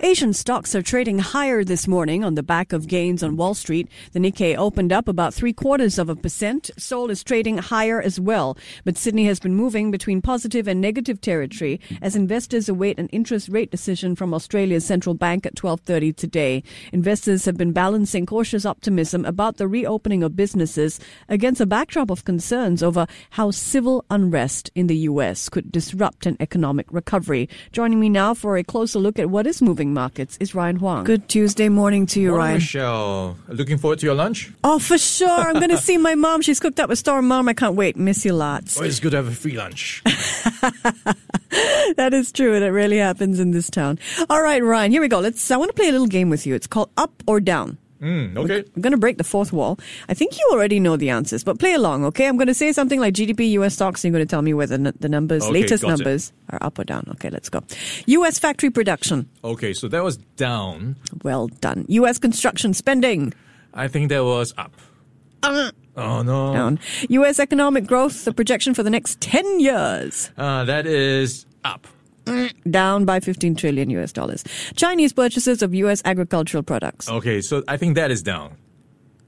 Asian stocks are trading higher this morning on the back of gains on Wall Street. The Nikkei opened up about three quarters of a percent. Seoul is trading higher as well, but Sydney has been moving between positive and negative territory as investors await an interest rate decision from Australia's central bank at 12:30 today. Investors have been balancing cautious optimism about the reopening of businesses against a backdrop of concerns over how civil unrest in the US could disrupt an economic recovery. Joining me now for a closer look at what is moving markets is Ryan Huang. Good Tuesday morning to you, Morning, Ryan. Michelle. Looking forward to your lunch? Oh, for sure. I'm going to see my mom. She's cooked up a storm, Mom, I can't wait. Miss you lots. Oh, it's good to have a free lunch. that is true, and it really happens in this town. All right, Ryan, here we go. Let's. I want to play a little game with you. It's called Up or Down. Mm, okay. I'm going to break the fourth wall. I think you already know the answers, but play along, okay? I'm going to say something like GDP, US stocks, and you're going to tell me whether the numbers, Okay, latest got it. numbers, are up or down. Okay, let's go. US factory production. Okay, so that was down. Well done. US construction spending. I think that was up. oh, no. Down. US economic growth, the projection for the next 10 years. Uh, that is up. Mm, down by 15 trillion US dollars. Chinese purchases of US agricultural products. Okay, so I think that is down.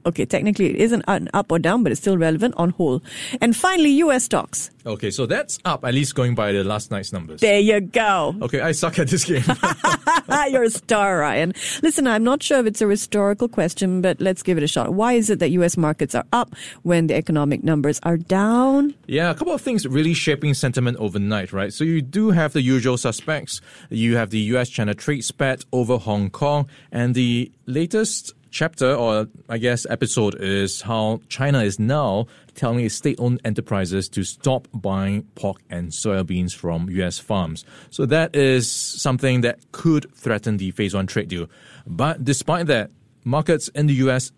Okay, technically it isn't an up or down, but it's still relevant on whole. And finally, US stocks. Okay, so that's up, at least going by the last night's numbers. There you go. Okay, I suck at this game. You're a star, Ryan. Listen, I'm not sure if it's a historical question, but let's give it a shot. Why is it that US markets are up when the economic numbers are down? Yeah, a couple of things really shaping sentiment overnight, right? So you do have the usual suspects. You have the US China trade spat over Hong Kong, and the latest chapter, or I guess episode, is how China is now telling its state owned enterprises to stop buying pork and soybeans from US farms. So that is something that could threaten the phase one trade deal. But despite that, markets in the US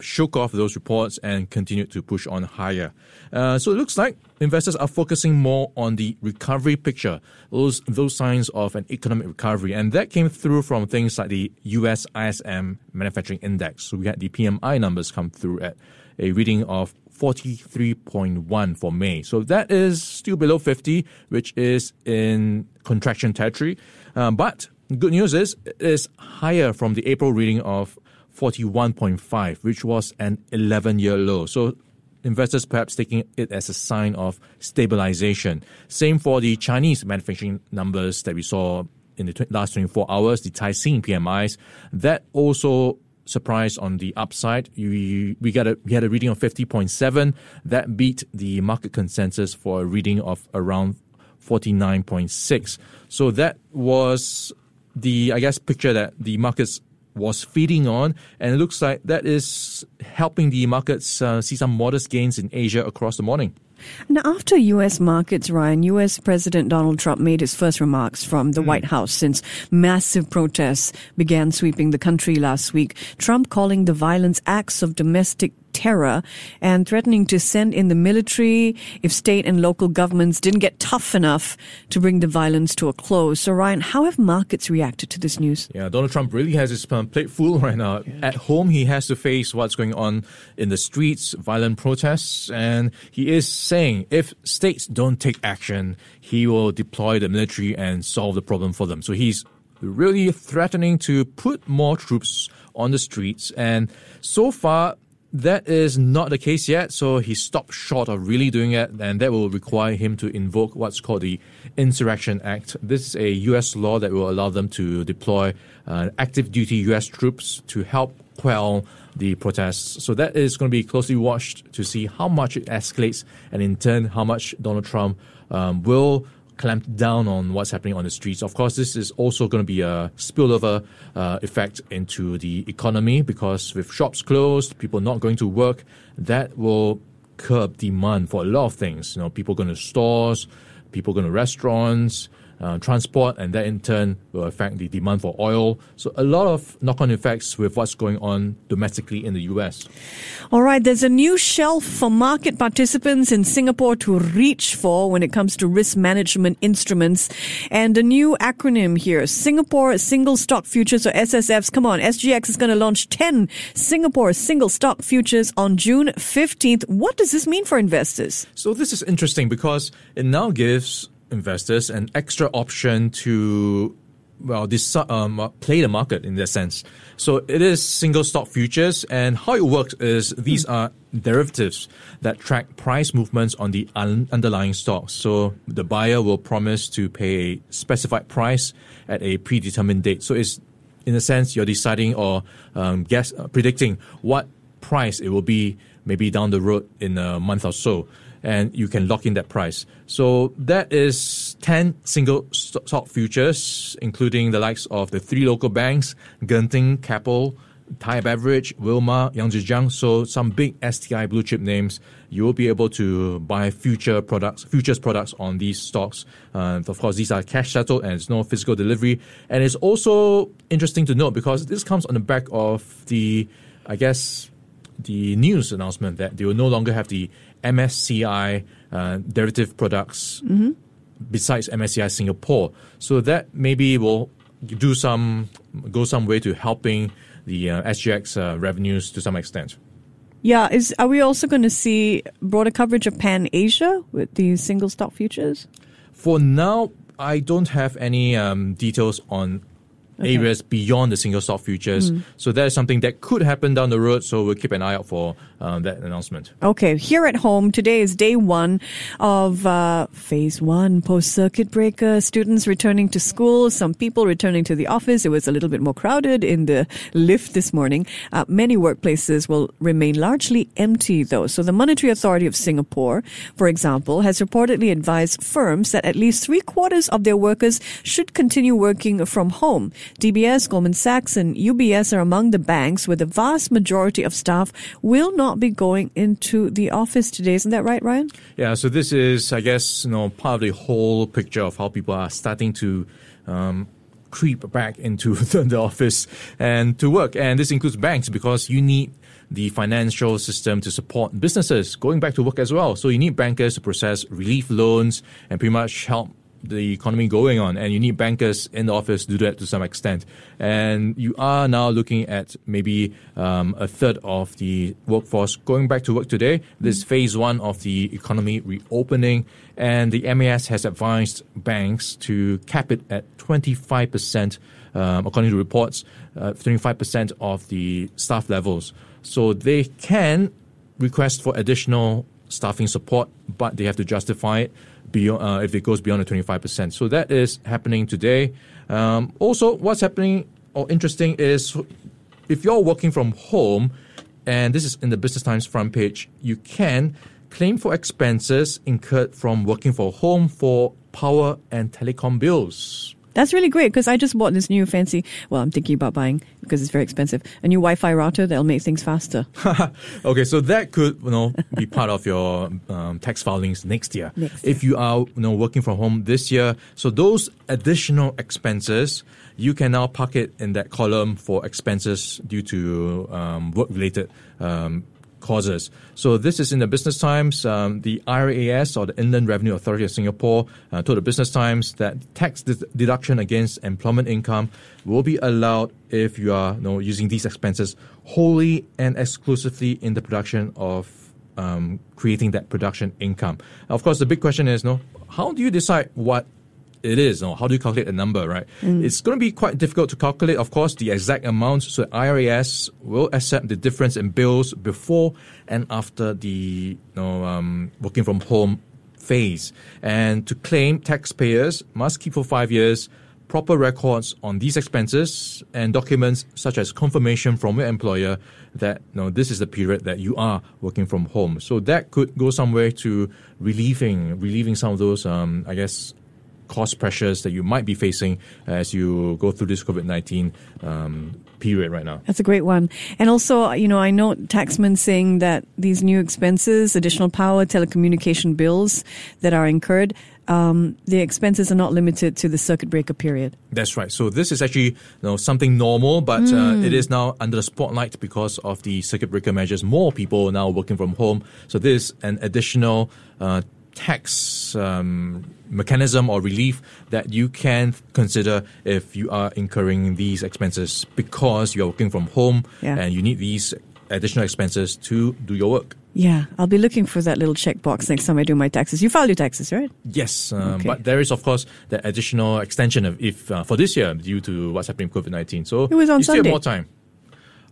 shook off those reports and continued to push on higher. Uh, so it looks like investors are focusing more on the recovery picture, those those signs of an economic recovery, and that came through from things like the U.S. ISM manufacturing index. So we had the PMI numbers come through at a reading of 43.1 for May. So that is still below 50, which is in contraction territory. Um, but good news is it is higher from the April reading of 41.5, which was an 11 year low. So investors perhaps taking it as a sign of stabilization. Same for the Chinese manufacturing numbers that we saw in the last 24 hours, the Caixin PMIs. That also surprised on the upside. We, we, got a, we had a reading of 50.7. That beat the market consensus for a reading of around 49.6. So that was the, I guess, picture that the markets was feeding on, and it looks like that is helping the markets uh, see some modest gains in Asia across the morning. Now, after U.S. markets, Ryan, U.S. President Donald Trump made his first remarks from the White House since massive protests began sweeping the country last week. Trump calling the violence acts of domestic terror and threatening to send in the military if state and local governments didn't get tough enough to bring the violence to a close. So, Ryan, how have markets reacted to this news? Yeah, Donald Trump really has his plate full right now. At home, he has to face what's going on in the streets, violent protests, and he is saying if states don't take action, he will deploy the military and solve the problem for them. So he's really threatening to put more troops on the streets, and so far, that is not the case yet, so he stopped short of really doing it, and that will require him to invoke what's called the Insurrection Act. This is a U.S. law that will allow them to deploy uh, active duty U.S. troops to help quell the protests. So that is going to be closely watched to see how much it escalates, and in turn, how much Donald Trump um, will clamp down on what's happening on the streets. Of course, this is also going to be a spillover uh, effect into the economy because with shops closed, people not going to work, that will curb demand for a lot of things. You know, people going to stores, people going to restaurants. Uh, transport, and that in turn will affect the demand for oil. So a lot of knock-on effects with what's going on domestically in the U.S. All right, there's a new shelf for market participants in Singapore to reach for when it comes to risk management instruments, and a new acronym here: Singapore Single Stock Futures or SSFs. Come on, SGX is going to launch 10 Singapore Single Stock Futures on June 15th. What does this mean for investors? So this is interesting because it now gives investors an extra option to well this um, play the market in that sense. So it is single stock futures, and how it works is these hmm. are derivatives that track price movements on the un- underlying stocks. So the buyer will promise to pay a specified price at a predetermined date. So it's in a sense you're deciding or um, guess uh, predicting what price it will be maybe down the road in a month or so and you can lock in that price. So that is 10 single stock futures, including the likes of the three local banks, Genting, Keppel, Thai Beverage, Wilmar, Yangzijiang. So some big STI blue chip names. You will be able to buy future products, futures products on these stocks. Uh, of course, these are cash settled and it's no physical delivery. And it's also interesting to note because this comes on the back of the, I guess, the news announcement that they will no longer have the MSCI uh, derivative products mm-hmm. besides MSCI Singapore. So that maybe will do some go some way to helping the uh, SGX uh, revenues to some extent. Yeah, is are we also going to see broader coverage of Pan Asia with the single stock futures? For now, I don't have any um, details on okay. areas beyond the single stock futures. Mm. So that is something that could happen down the road. So we'll keep an eye out for uh, that announcement. Okay, here at home, today is day one of uh, phase one post circuit breaker. Students returning to school, some people returning to the office. It was a little bit more crowded in the lift this morning. Uh, many workplaces will remain largely empty, though. So the Monetary Authority of Singapore, for example, has reportedly advised firms that at least three quarters of their workers should continue working from home. DBS, Goldman Sachs, and UBS are among the banks where the vast majority of staff will not be going into the office today. Isn't that right, Ryan? Yeah, so this is, I guess, you know, part of the whole picture of how people are starting to um, creep back into the office and to work. And this includes banks because you need the financial system to support businesses going back to work as well. So you need bankers to process relief loans and pretty much help the economy going on, and you need bankers in the office to do that to some extent. And you are now looking at maybe um, a third of the workforce going back to work today. This phase one of the economy reopening, and the MAS has advised banks to cap it at 25%, um, according to reports, uh, 25% of the staff levels. So they can request for additional staffing support, but they have to justify it beyond uh, if it goes beyond the 25%. So that is happening today. Um, also, what's happening or interesting is if you're working from home, and this is in the Business Times front page, you can claim for expenses incurred from working from home for power and telecom bills. That's really great because I just bought this new fancy, well, I'm thinking about buying because it's very expensive, a new Wi Fi router that'll make things faster. okay, so that could, you know, be part of your um, tax filings next year. Next year. If you are, you know, working from home this year. So those additional expenses, you can now park it in that column for expenses due to um, work related um, causes. So this is in the Business Times. Um, the IRAS, or the Inland Revenue Authority of Singapore, uh, told the Business Times that tax de- deduction against employment income will be allowed if you are you know, using these expenses wholly and exclusively in the production of um, creating that production income. Now, Of course, the big question is, no, how do you decide what it is, or how do you calculate a number, right? Mm. It's going to be quite difficult to calculate, of course, the exact amount. So IRAS will accept the difference in bills before and after the you know, um, working from home phase. And to claim, taxpayers must keep for five years proper records on these expenses and documents such as confirmation from your employer that you know, this is the period that you are working from home. So that could go some way to relieving relieving some of those, um, I guess, cost pressures that you might be facing as you go through this COVID 19 um, period right now. That's a great one. And also, you know, I know taxmen saying that these new expenses, additional power, telecommunication bills that are incurred, um, the expenses are not limited to the circuit breaker period. That's right. So this is actually you know something normal, but mm. uh, it is now under the spotlight because of the circuit breaker measures. More people are now working from home, so this is an additional. Uh, tax um, mechanism or relief that you can consider if you are incurring these expenses because you're working from home yeah. and you need these additional expenses to do your work. Yeah, I'll be looking for that little checkbox next time I do my taxes. You file your taxes, right? Yes, um, okay. but there is, of course, the additional extension of if uh, for this year due to what's happening with COVID nineteen. So it was on you Sunday. more time.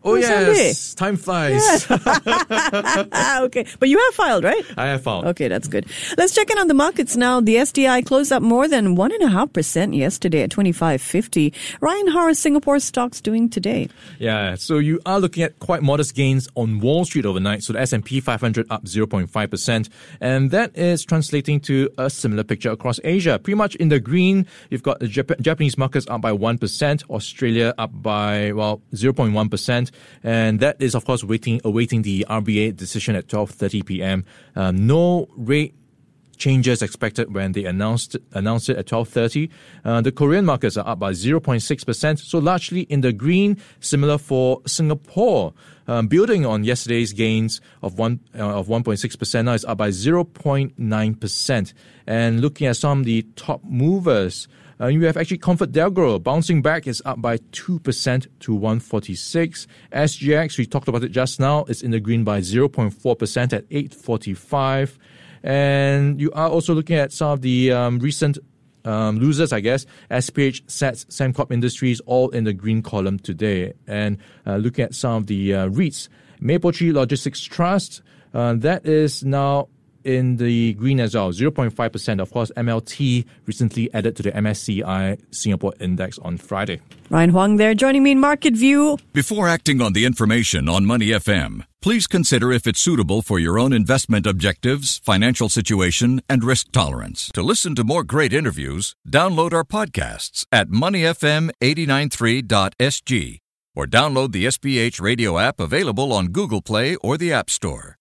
Oh yes, time flies. okay, but you have filed, right? I have filed. Okay, that's good. Let's check in on the markets now. The STI closed up more than one and a half percent yesterday at twenty five fifty. Ryan, how are Singapore stocks doing today? Yeah, so you are looking at quite modest gains on Wall Street overnight. So the S and P five hundred up zero point five percent, and that is translating to a similar picture across Asia. Pretty much in the green, you've got the Jap- Japanese markets up by one percent, Australia up by well zero point one percent and that is of course waiting awaiting the RBA decision at 12:30 p.m. Um, no rate changes expected when they announced announced it at 12:30. Uh, the Korean markets are up by 0.6 percent, so largely in the green. Similar for Singapore. Um, building on yesterday's gains of one uh, of 1.6 percent, now it's up by 0.9 percent. And looking at some of the top movers. Uh, you have actually ComfortDelGro bouncing back is up by 2% to 146. SGX, we talked about it just now, is in the green by 0.4% at 845. And you are also looking at some of the um, recent um, losers, I guess. SPH, SATS, Sembcorp Industries, all in the green column today. And uh, looking at some of the uh, REITs, Mapletree Logistics Trust, uh, that is now in the green as well, 0.5%. Of course, MLT recently added to the MSCI Singapore Index on Friday. Ryan Huang there joining me in Market View. Before acting on the information on Money FM, please consider if it's suitable for your own investment objectives, financial situation, and risk tolerance. To listen to more great interviews, download our podcasts at moneyfm893.sg or download the SPH radio app available on Google Play or the App Store.